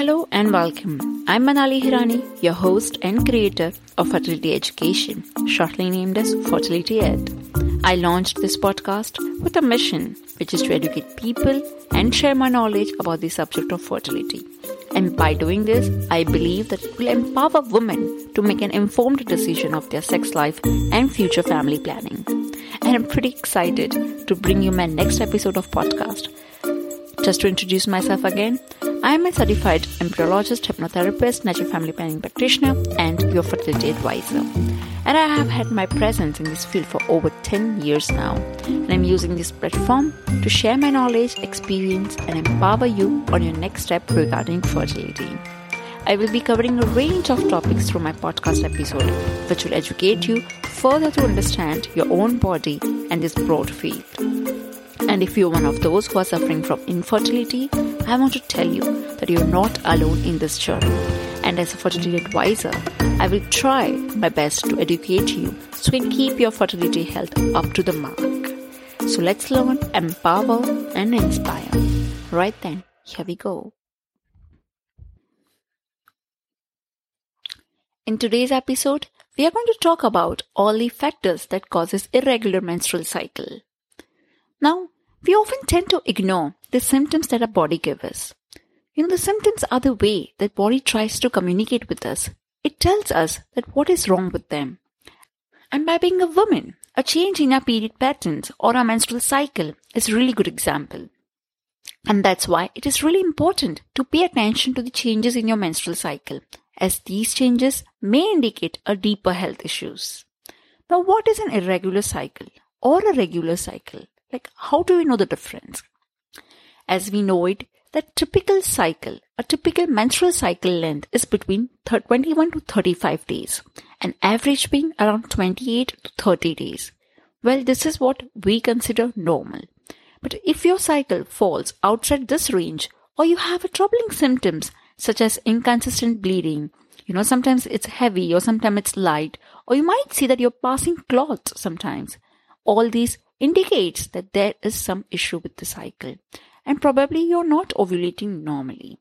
Hello and welcome. I'm Manali Hirani, your host and creator of Fertility Education, shortly named as Fertility Ed. I launched this podcast with a mission, which is to educate people and share my knowledge about the subject of fertility. And by doing this, I believe that it will empower women to make an informed decision of their sex life and future family planning. And I'm pretty excited to bring you my next episode of podcast. Just to introduce myself again, I am a certified embryologist, hypnotherapist, natural family planning practitioner, and your fertility advisor. And I have had my presence in this field for over 10 years now. And I'm using this platform to share my knowledge, experience, and empower you on your next step regarding fertility. I will be covering a range of topics through my podcast episode, which will educate you further to understand your own body and this broad field. And if you're one of those who are suffering from infertility, I want to tell you that you're not alone in this journey. And as a fertility advisor, I will try my best to educate you so you can keep your fertility health up to the mark. So let's learn, empower, and inspire. Right then, here we go. In today's episode, we are going to talk about all the factors that causes irregular menstrual cycle. Now, we often tend to ignore the symptoms that our body gives us. You know, the symptoms are the way that body tries to communicate with us. It tells us that what is wrong with them. And by being a woman, a change in our period patterns or our menstrual cycle is a really good example. And that's why it is really important to pay attention to the changes in your menstrual cycle, as these changes may indicate a deeper health issues. Now, what is an irregular cycle or a regular cycle? Like, how do we know the difference? As we know it, the typical cycle, a typical menstrual cycle length is between 21 to 35 days, an average being around 28 to 30 days. Well, this is what we consider normal. But if your cycle falls outside this range, or you have a troubling symptoms such as inconsistent bleeding, you know, sometimes it's heavy or sometimes it's light, or you might see that you're passing clots sometimes. All these indicates that there is some issue with the cycle and probably you're not ovulating normally.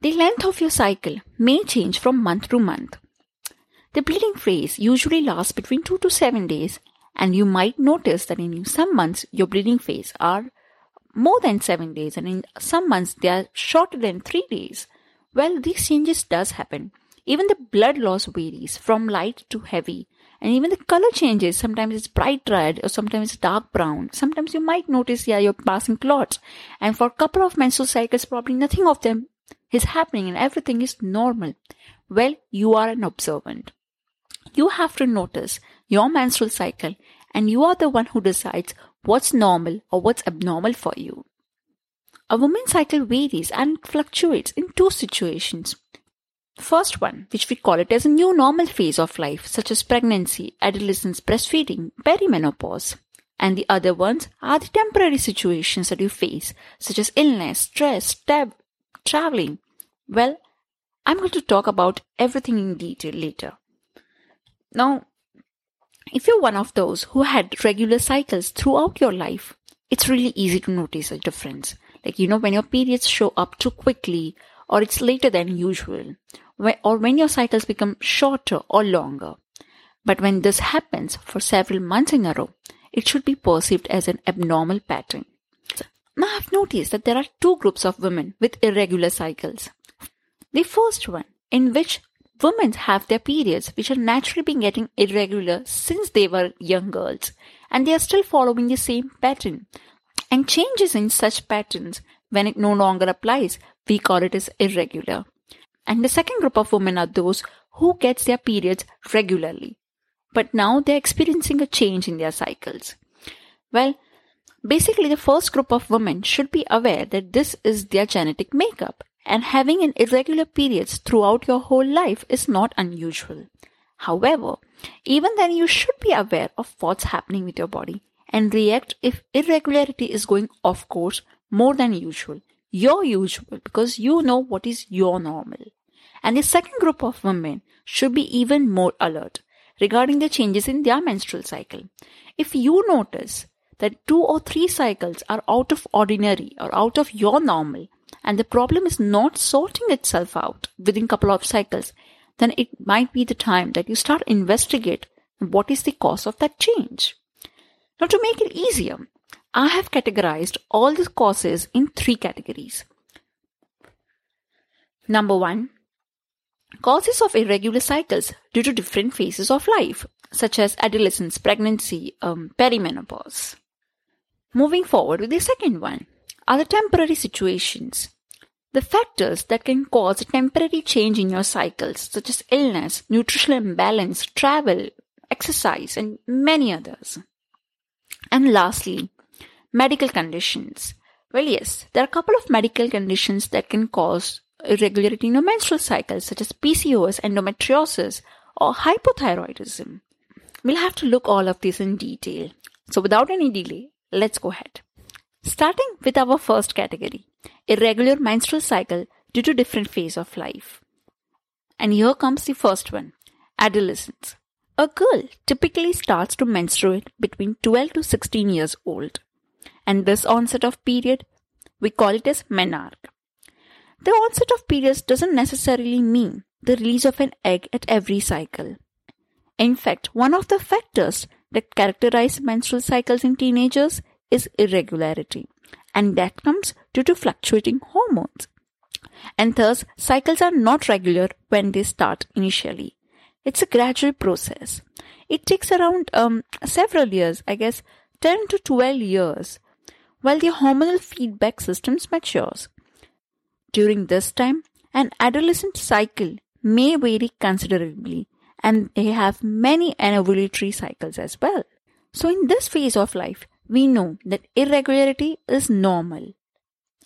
The length of your cycle may change from month to month. The bleeding phase usually lasts between 2 to 7 days and you might notice that in some months your bleeding phase are more than 7 days and in some months they are shorter than 3 days. Well, these changes does happen. Even the blood loss varies from light to heavy and even the color changes. Sometimes it's bright red or sometimes it's dark brown. Sometimes you might notice, yeah, you're passing clots. And for a couple of menstrual cycles, probably nothing of them is happening and everything is normal. Well, you are an observant. You have to notice your menstrual cycle and you are the one who decides what's normal or what's abnormal for you. A woman's cycle varies and fluctuates in two situations. First one, which we call it as a new normal phase of life, such as pregnancy, adolescence, breastfeeding, perimenopause. And the other ones are the temporary situations that you face, such as illness, stress, tab- traveling. Well, I'm going to talk about everything in detail later. Now, if you're one of those who had regular cycles throughout your life, it's really easy to notice a difference. Like, you know, when your periods show up too quickly or it's later than usual, or when your cycles become shorter or longer. But when this happens for several months in a row, it should be perceived as an abnormal pattern. Now I've noticed that there are two groups of women with irregular cycles. The first one, in which women have their periods which are naturally been getting irregular since they were young girls, and they are still following the same pattern. And changes in such patterns, when it no longer applies, we call it as irregular. And the second group of women are those who gets their periods regularly. But now they're experiencing a change in their cycles. Well, basically the first group of women should be aware that this is their genetic makeup and having an irregular periods throughout your whole life is not unusual. However, even then you should be aware of what's happening with your body and react if irregularity is going off course more than usual your usual because you know what is your normal. And the second group of women should be even more alert regarding the changes in their menstrual cycle. If you notice that two or three cycles are out of ordinary or out of your normal, and the problem is not sorting itself out within couple of cycles, then it might be the time that you start investigate what is the cause of that change. Now to make it easier, I have categorized all the causes in three categories. Number one, causes of irregular cycles due to different phases of life, such as adolescence, pregnancy, um, perimenopause. Moving forward with the second one are the temporary situations. The factors that can cause a temporary change in your cycles, such as illness, nutritional imbalance, travel, exercise, and many others. And lastly, medical conditions. Well, yes, there are a couple of medical conditions that can cause irregularity in your menstrual cycle, such as PCOS, endometriosis, or hypothyroidism. We'll have to look all of these in detail. So without any delay, let's go ahead. Starting with our first category, irregular menstrual cycle due to different phase of life. And here comes the first one, adolescence. A girl typically starts to menstruate between 12 to 16 years old. And this onset of period, we call it as menarche. The onset of periods doesn't necessarily mean the release of an egg at every cycle. In fact, one of the factors that characterize menstrual cycles in teenagers is irregularity, and that comes due to fluctuating hormones. And thus, cycles are not regular when they start initially. It's a gradual process. It takes around um, several years, I guess 10 to 12 years, while the hormonal feedback systems matures. During this time, an adolescent cycle may vary considerably and they have many anovulatory cycles as well. So in this phase of life, we know that irregularity is normal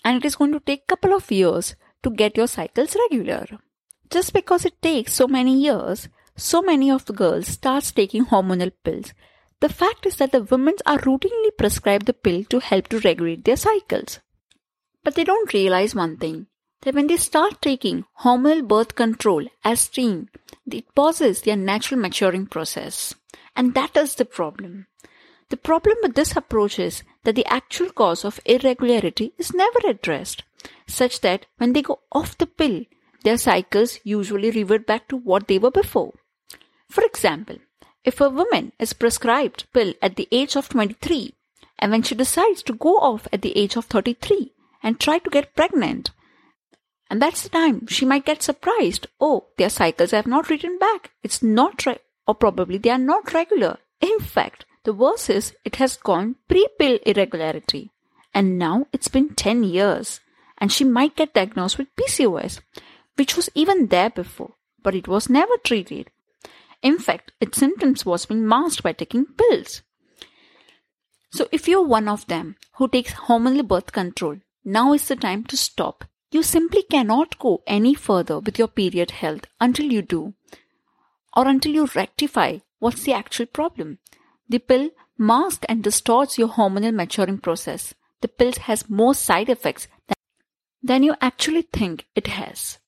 and it is going to take couple of years to get your cycles regular. Just because it takes so many years, so many of the girls starts taking hormonal pills. The fact is that the women are routinely prescribed the pill to help to regulate their cycles. But they don't realize one thing that when they start taking hormonal birth control as teen, it pauses their natural maturing process. And that is the problem. The problem with this approach is that the actual cause of irregularity is never addressed, such that when they go off the pill, their cycles usually revert back to what they were before. For example, if a woman is prescribed pill at the age of 23 and when she decides to go off at the age of 33 and try to get pregnant, and that's the time she might get surprised. Oh, their cycles have not returned back. It's not right, or probably they are not regular. In fact, the worst is it has gone pre-pill irregularity. And now it's been 10 years. And she might get diagnosed with PCOS, which was even there before, but it was never treated. In fact, its symptoms was being masked by taking pills. So if you're one of them who takes hormonal birth control, now is the time to stop you simply cannot go any further with your period health until you do, or until you rectify what's the actual problem. The pill masks and distorts your hormonal maturing process. The pill has more side effects than, you actually think it has.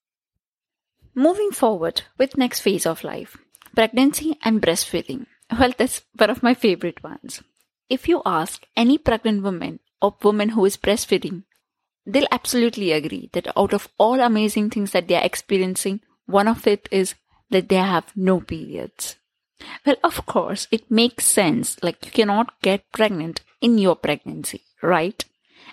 Moving forward with next phase of life, pregnancy and breastfeeding. Well, that's one of my favorite ones. If you ask any pregnant woman or woman who is breastfeeding they'll absolutely agree that out of all amazing things that they are experiencing, one of it is that they have no periods. Well, of course, it makes sense. Like you cannot get pregnant in your pregnancy, right?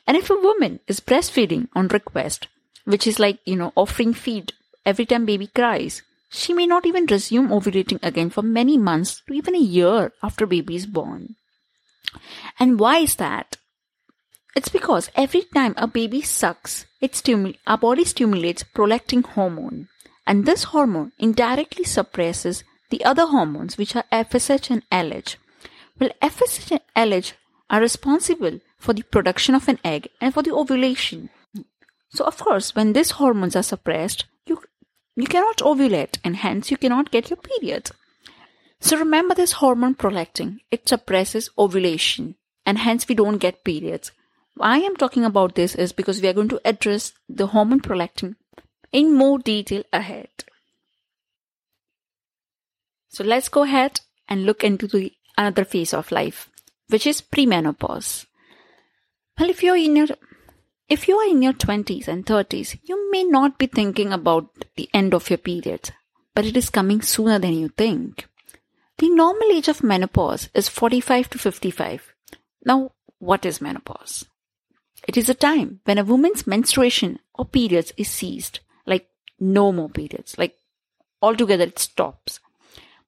And if a woman is breastfeeding on request, which is like, you know, offering feed every time baby cries, she may not even resume ovulating again for many months to even a year after baby is born. And why is that? It's because every time a baby sucks, it stimul- our body stimulates prolactin hormone. And this hormone indirectly suppresses the other hormones, which are FSH and LH. Well, FSH and LH are responsible for the production of an egg and for the ovulation. So, of course, when these hormones are suppressed, you, cannot ovulate and hence you cannot get your period. So, remember this hormone prolactin, it suppresses ovulation and hence we don't get periods. Why I am talking about this is because we are going to address the hormone prolactin in more detail ahead. So let's go ahead and look into the another phase of life, which is premenopause. Well, if you're in your If you are in your 20s and 30s, you may not be thinking about the end of your period, but it is coming sooner than you think. The normal age of menopause is 45 to 55. Now, what is menopause? It is a time when a woman's menstruation or periods is ceased, like no more periods, like altogether it stops.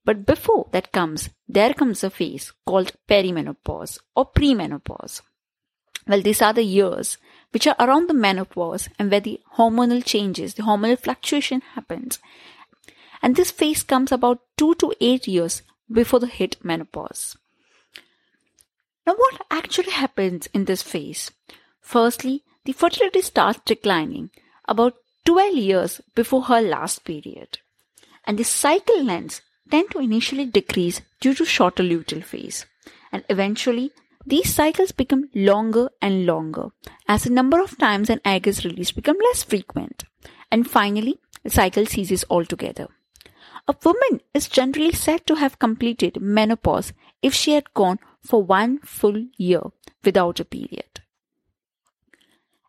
But before that comes, there comes a phase called perimenopause or premenopause. Well, these are the years which are around the menopause and where the hormonal changes, the hormonal fluctuation happens. And this phase comes about two to eight years before the hit menopause. Now, what actually happens in this phase? Firstly, the fertility starts declining about 12 years before her last period, and the cycle lengths tend to initially decrease due to shorter luteal phase, and eventually these cycles become longer and longer as the number of times an egg is released become less frequent, and finally the cycle ceases altogether. A woman is generally said to have completed menopause if she had gone for one full year without a period.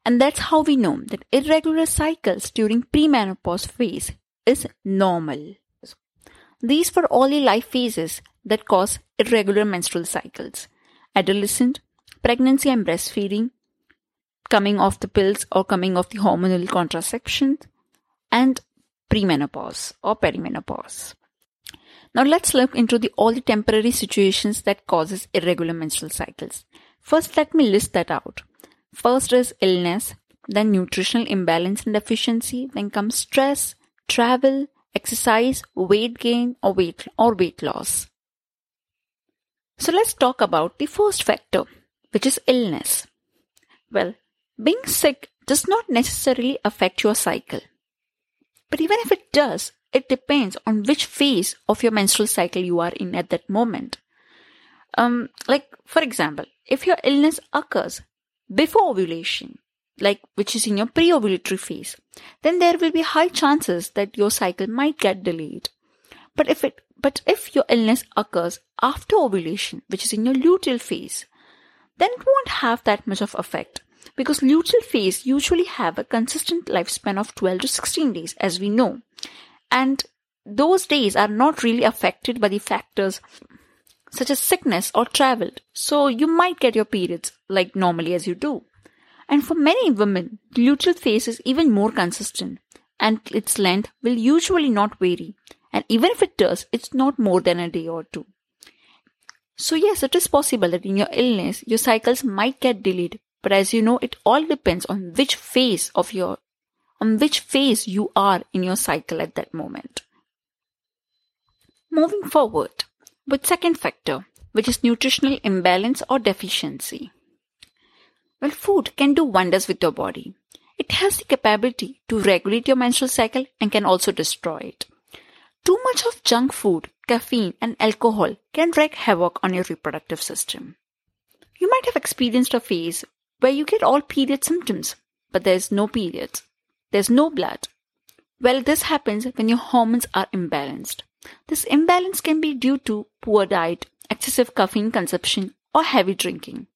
And that's how we know that irregular cycles during premenopause phase is normal. These were all the life phases that cause irregular menstrual cycles. Adolescent, pregnancy and breastfeeding, coming off the pills or coming off the hormonal contraception, and premenopause or perimenopause. Now let's look into the, all the temporary situations that causes irregular menstrual cycles. First, let me list that out. First is illness, then nutritional imbalance and deficiency, then comes stress, travel, exercise, weight gain or weight or weight loss. So let's talk about the first factor, which is illness. Well, being sick does not necessarily affect your cycle. But even if it does, it depends on which phase of your menstrual cycle you are in at that moment. Um, like, for example, if your illness occurs before ovulation, like which is in your pre-ovulatory phase, then there will be high chances that your cycle might get delayed. But if it but if your illness occurs after ovulation, which is in your luteal phase, then it won't have that much of effect because luteal phase usually have a consistent lifespan of 12 to 16 days as we know. And those days are not really affected by the factors such as sickness or travel, so you might get your periods like normally as you do. And for many women, the luteal phase is even more consistent and its length will usually not vary. And even if it does, it's not more than a day or two. So yes, it is possible that in your illness, your cycles might get delayed. But as you know, it all depends on which phase of your, on which phase you are in your cycle at that moment. Moving forward, with second factor, which is nutritional imbalance or deficiency. Well, food can do wonders with your body. It has the capability to regulate your menstrual cycle and can also destroy it. Too much of junk food, caffeine, and alcohol can wreak havoc on your reproductive system. You might have experienced a phase where you get all period symptoms, but there's no periods. There's no blood. Well, this happens when your hormones are imbalanced. This imbalance can be due to poor diet, excessive caffeine consumption, or heavy drinking.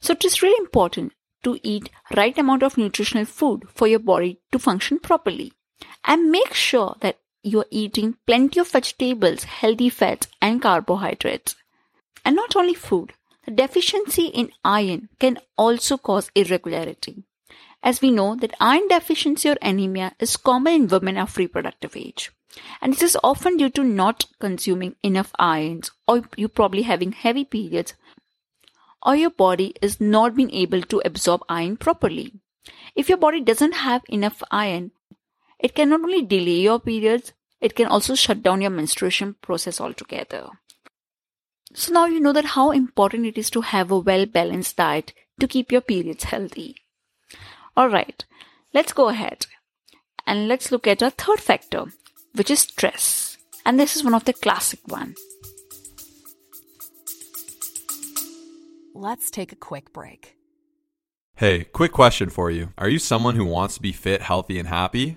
So it is really important to eat right amount of nutritional food for your body to function properly. And make sure that you're eating plenty of vegetables, healthy fats, and carbohydrates. And not only food, the deficiency in iron can also cause irregularity. As we know that iron deficiency or anemia is common in women of reproductive age. And this is often due to not consuming enough iron or you probably having heavy periods or your body is not being able to absorb iron properly. If your body doesn't have enough iron, it can not only delay your periods, it can also shut down your menstruation process altogether. So now you know that how important it is to have a well balanced diet to keep your periods healthy. Alright, let's go ahead and let's look at our third factor, which is stress. And this is one of the classic one. Let's take a quick break. Hey, quick question for you. Are you someone who wants to be fit, healthy, and happy?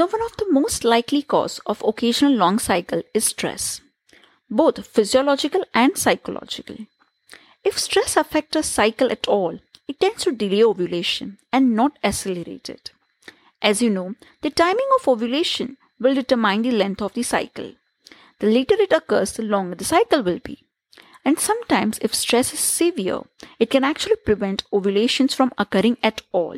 Now, one of the most likely cause of occasional long cycle is stress, both physiological and psychological. If stress affects a cycle at all, it tends to delay ovulation and not accelerate it. As you know, the timing of ovulation will determine the length of the cycle. The later it occurs, the longer the cycle will be. And sometimes, if stress is severe, it can actually prevent ovulations from occurring at all.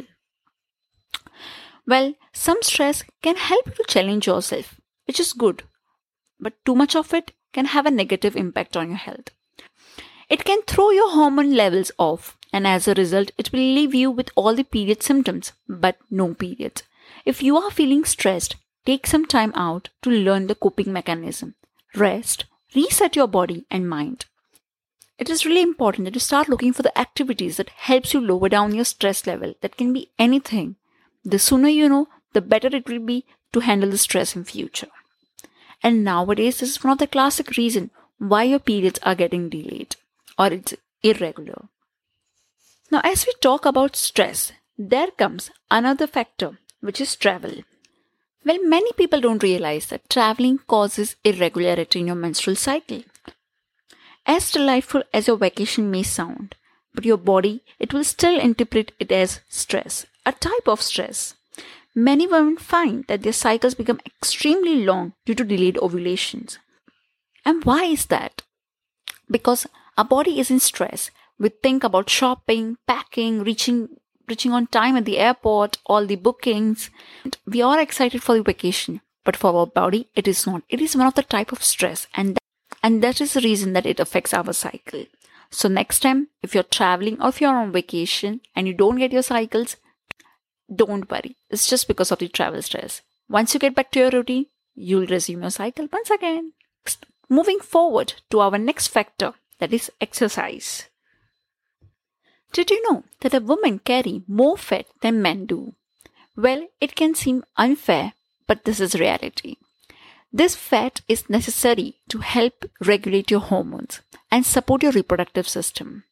Well, some stress can help you to challenge yourself, which is good, but too much of it can have a negative impact on your health. It can throw your hormone levels off, and as a result, it will leave you with all the period symptoms, but no periods. If you are feeling stressed, take some time out to learn the coping mechanism. Rest, reset your body and mind. It is really important that you start looking for the activities that helps you lower down your stress level. That can be anything the sooner you know, the better it will be to handle the stress in future. And nowadays, this is one of the classic reasons why your periods are getting delayed or it's irregular. Now, as we talk about stress, there comes another factor, which is travel. Well, many people don't realize that traveling causes irregularity in your menstrual cycle. As delightful as your vacation may sound, but your body, it will still interpret it as stress a type of stress. Many women find that their cycles become extremely long due to delayed ovulations. And why is that? Because our body is in stress. We think about shopping, packing, reaching reaching on time at the airport, all the bookings. We are excited for the vacation, but for our body it is not. It is one of the type of stress and that, and that is the reason that it affects our cycle. So next time if you're traveling or if you're on vacation and you don't get your cycles, don't worry, it's just because of the travel stress. Once you get back to your routine, you'll resume your cycle once again. Moving forward to our next factor, that is exercise. Did you know that a woman carry more fat than men do? Well, it can seem unfair, but this is reality. This fat is necessary to help regulate your hormones and support your reproductive system.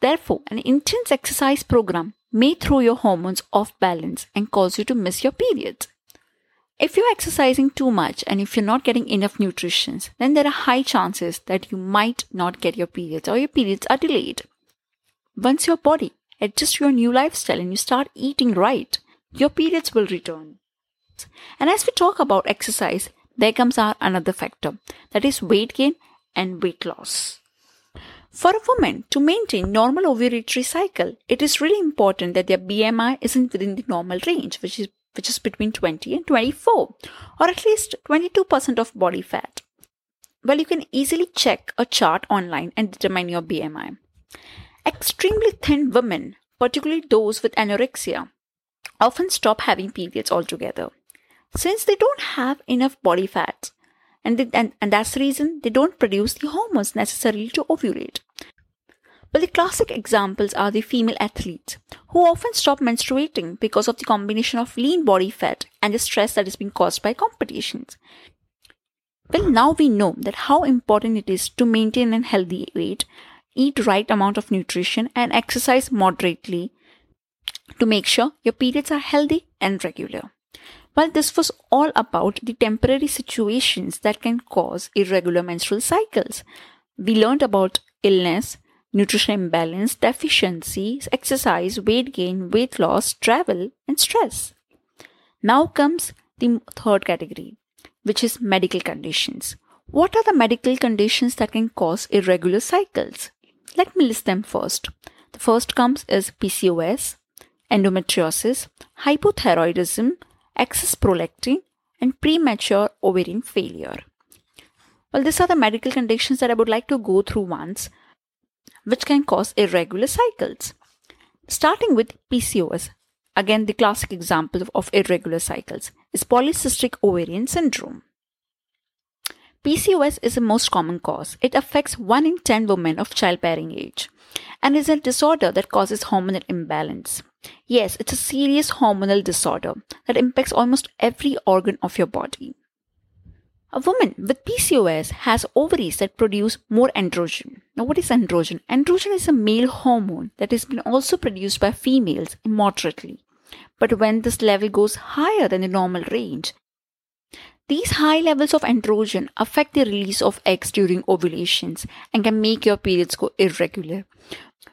Therefore, an intense exercise program may throw your hormones off balance and cause you to miss your periods. If you're exercising too much and if you're not getting enough nutrition, then there are high chances that you might not get your periods or your periods are delayed. Once your body adjusts your new lifestyle and you start eating right, your periods will return. And as we talk about exercise, there comes our another factor that is weight gain and weight loss. For a woman to maintain normal ovulatory cycle, it is really important that their BMI isn't within the normal range, which is which is between 20 and 24, or at least 22% of body fat. Well, you can easily check a chart online and determine your BMI. Extremely thin women, particularly those with anorexia, often stop having periods altogether. Since they don't have enough body fat, and, they, and, and that's the reason they don't produce the hormones necessary to ovulate. But the classic examples are the female athletes who often stop menstruating because of the combination of lean body fat and the stress that is being caused by competitions. Well, now we know that how important it is to maintain a healthy weight, eat right amount of nutrition, and exercise moderately to make sure your periods are healthy and regular. Well, this was all about the temporary situations that can cause irregular menstrual cycles. We learned about illness, nutrition imbalance, deficiencies, exercise, weight gain, weight loss, travel, and stress. Now comes the third category, which is medical conditions. What are the medical conditions that can cause irregular cycles? Let me list them first. The first comes is PCOS, endometriosis, hypothyroidism, excess prolactin, and premature ovarian failure. Well, these are the medical conditions that I would like to go through once, which can cause irregular cycles. Starting with PCOS. again the classic example of irregular cycles, is polycystic ovarian syndrome. PCOS is the most common cause. It affects 1 in 10 women of childbearing age and is a disorder that causes hormonal imbalance. Yes, it's a serious hormonal disorder that impacts almost every organ of your body. A woman with PCOS has ovaries that produce more androgen. Now, what is androgen? Androgen is a male hormone that has been also produced by females moderately. But when this level goes higher than the normal range, these high levels of androgen affect the release of eggs during ovulations and can make your periods go irregular.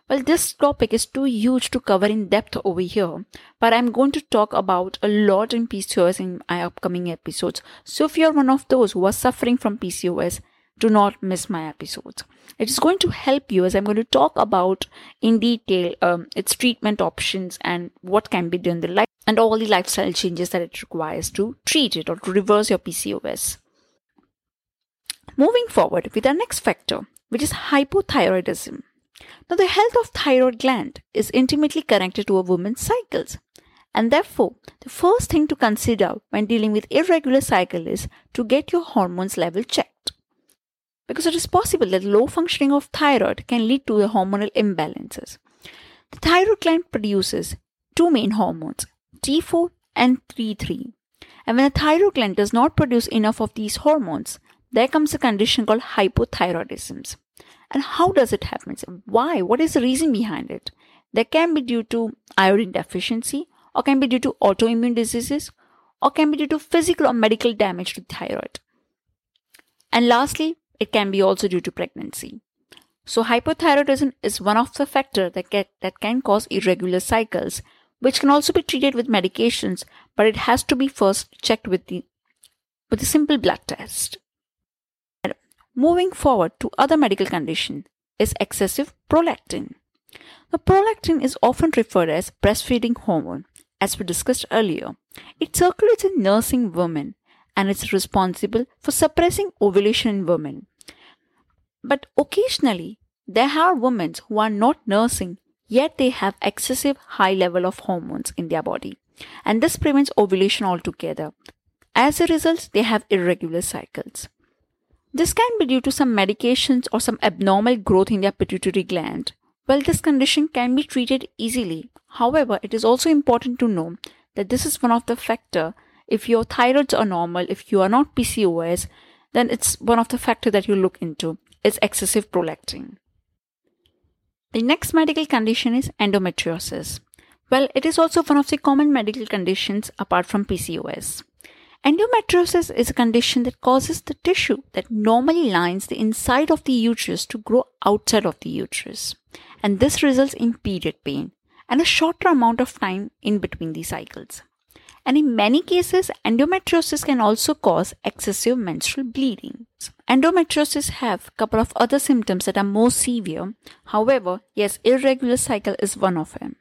Well, this topic is too huge to cover in depth over here, but I'm going to talk about a lot in PCOS in my upcoming episodes. So if you're one of those who are suffering from PCOS, do not miss my episodes. It is going to help you as I'm going to talk about in detail um, its treatment options and what can be done the life and all the lifestyle changes that it requires to treat it or to reverse your PCOS. Moving forward with our next factor, which is hypothyroidism. Now, the health of thyroid gland is intimately connected to a woman's cycles. And therefore, the first thing to consider when dealing with irregular cycle is to get your hormones level checked. Because it is possible that low functioning of thyroid can lead to the hormonal imbalances. The thyroid gland produces two main hormones, T4 and T3. And when the thyroid gland does not produce enough of these hormones, there comes a condition called hypothyroidism. And how does it happen? Why? What is the reason behind it? There can be due to iodine deficiency, or can be due to autoimmune diseases, or can be due to physical or medical damage to the thyroid. And lastly, it can be also due to pregnancy. So hypothyroidism is one of the factors that, that can cause irregular cycles, which can also be treated with medications, but it has to be first checked with the with a simple blood test. Moving forward to other medical condition is excessive prolactin. The prolactin is often referred as breastfeeding hormone, as we discussed earlier. It circulates in nursing women and is responsible for suppressing ovulation in women. But occasionally, there are women who are not nursing, yet they have excessive high level of hormones in their body, and this prevents ovulation altogether. As a result, they have irregular cycles. This can be due to some medications or some abnormal growth in their pituitary gland. Well, this condition can be treated easily. However, it is also important to know that this is one of the factor. If your thyroids are normal, if you are not PCOS, then it's one of the factor that you look into. It's excessive prolactin. The next medical condition is endometriosis. Well, it is also one of the common medical conditions apart from PCOS. Endometriosis is a condition that causes the tissue that normally lines the inside of the uterus to grow outside of the uterus. And this results in period pain and a shorter amount of time in between the cycles. And in many cases, endometriosis can also cause excessive menstrual bleeding. Endometriosis have couple of other symptoms that are more severe. However, yes, irregular cycle is one of them.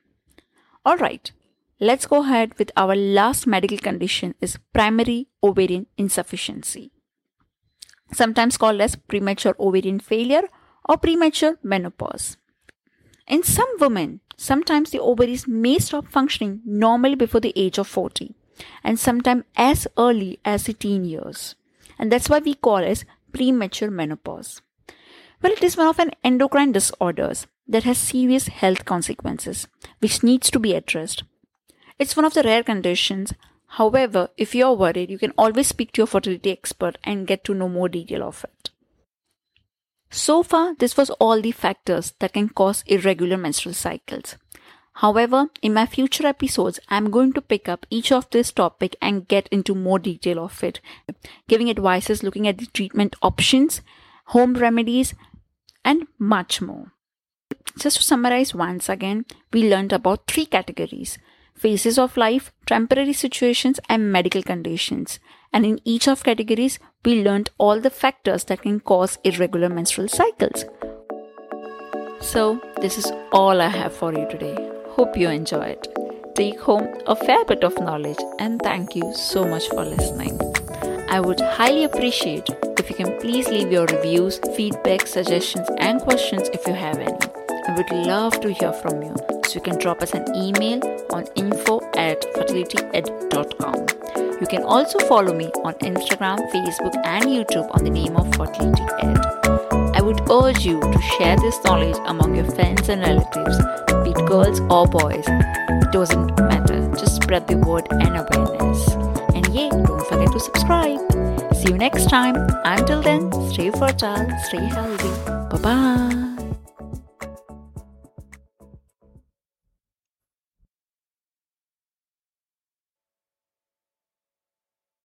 Alright, Let's go ahead with our last medical condition is primary ovarian insufficiency. Sometimes called as premature ovarian failure or premature menopause. In some women, sometimes the ovaries may stop functioning normally before the age of 40 and sometimes as early as the teen years. And that's why we call it premature menopause. Well, it is one of an endocrine disorders that has serious health consequences which needs to be addressed it's one of the rare conditions. However, if you're worried, you can always speak to your fertility expert and get to know more detail of it. So far, this was all the factors that can cause irregular menstrual cycles. However, in my future episodes, I'm going to pick up each of this topic and get into more detail of it, giving advices, looking at the treatment options, home remedies, and much more. Just to summarize once again, we learned about three categories phases of life, temporary situations, and medical conditions. And in each of categories, we learned all the factors that can cause irregular menstrual cycles. So, this is all I have for you today. Hope you enjoy it. Take home a fair bit of knowledge, and thank you so much for listening. I would highly appreciate if you can please leave your reviews, feedback, suggestions, and questions if you have any. I would love to hear from you. So you can drop us an email on info at fertilityed.com. You can also follow me on Instagram, Facebook, and YouTube on the name of Fertility Ed. Would urge you to share this knowledge among your friends and relatives, be it girls or boys. It doesn't matter, just spread the word and awareness. And yeah, don't forget to subscribe. See you next time. Until then, stay fertile, stay healthy. Bye bye.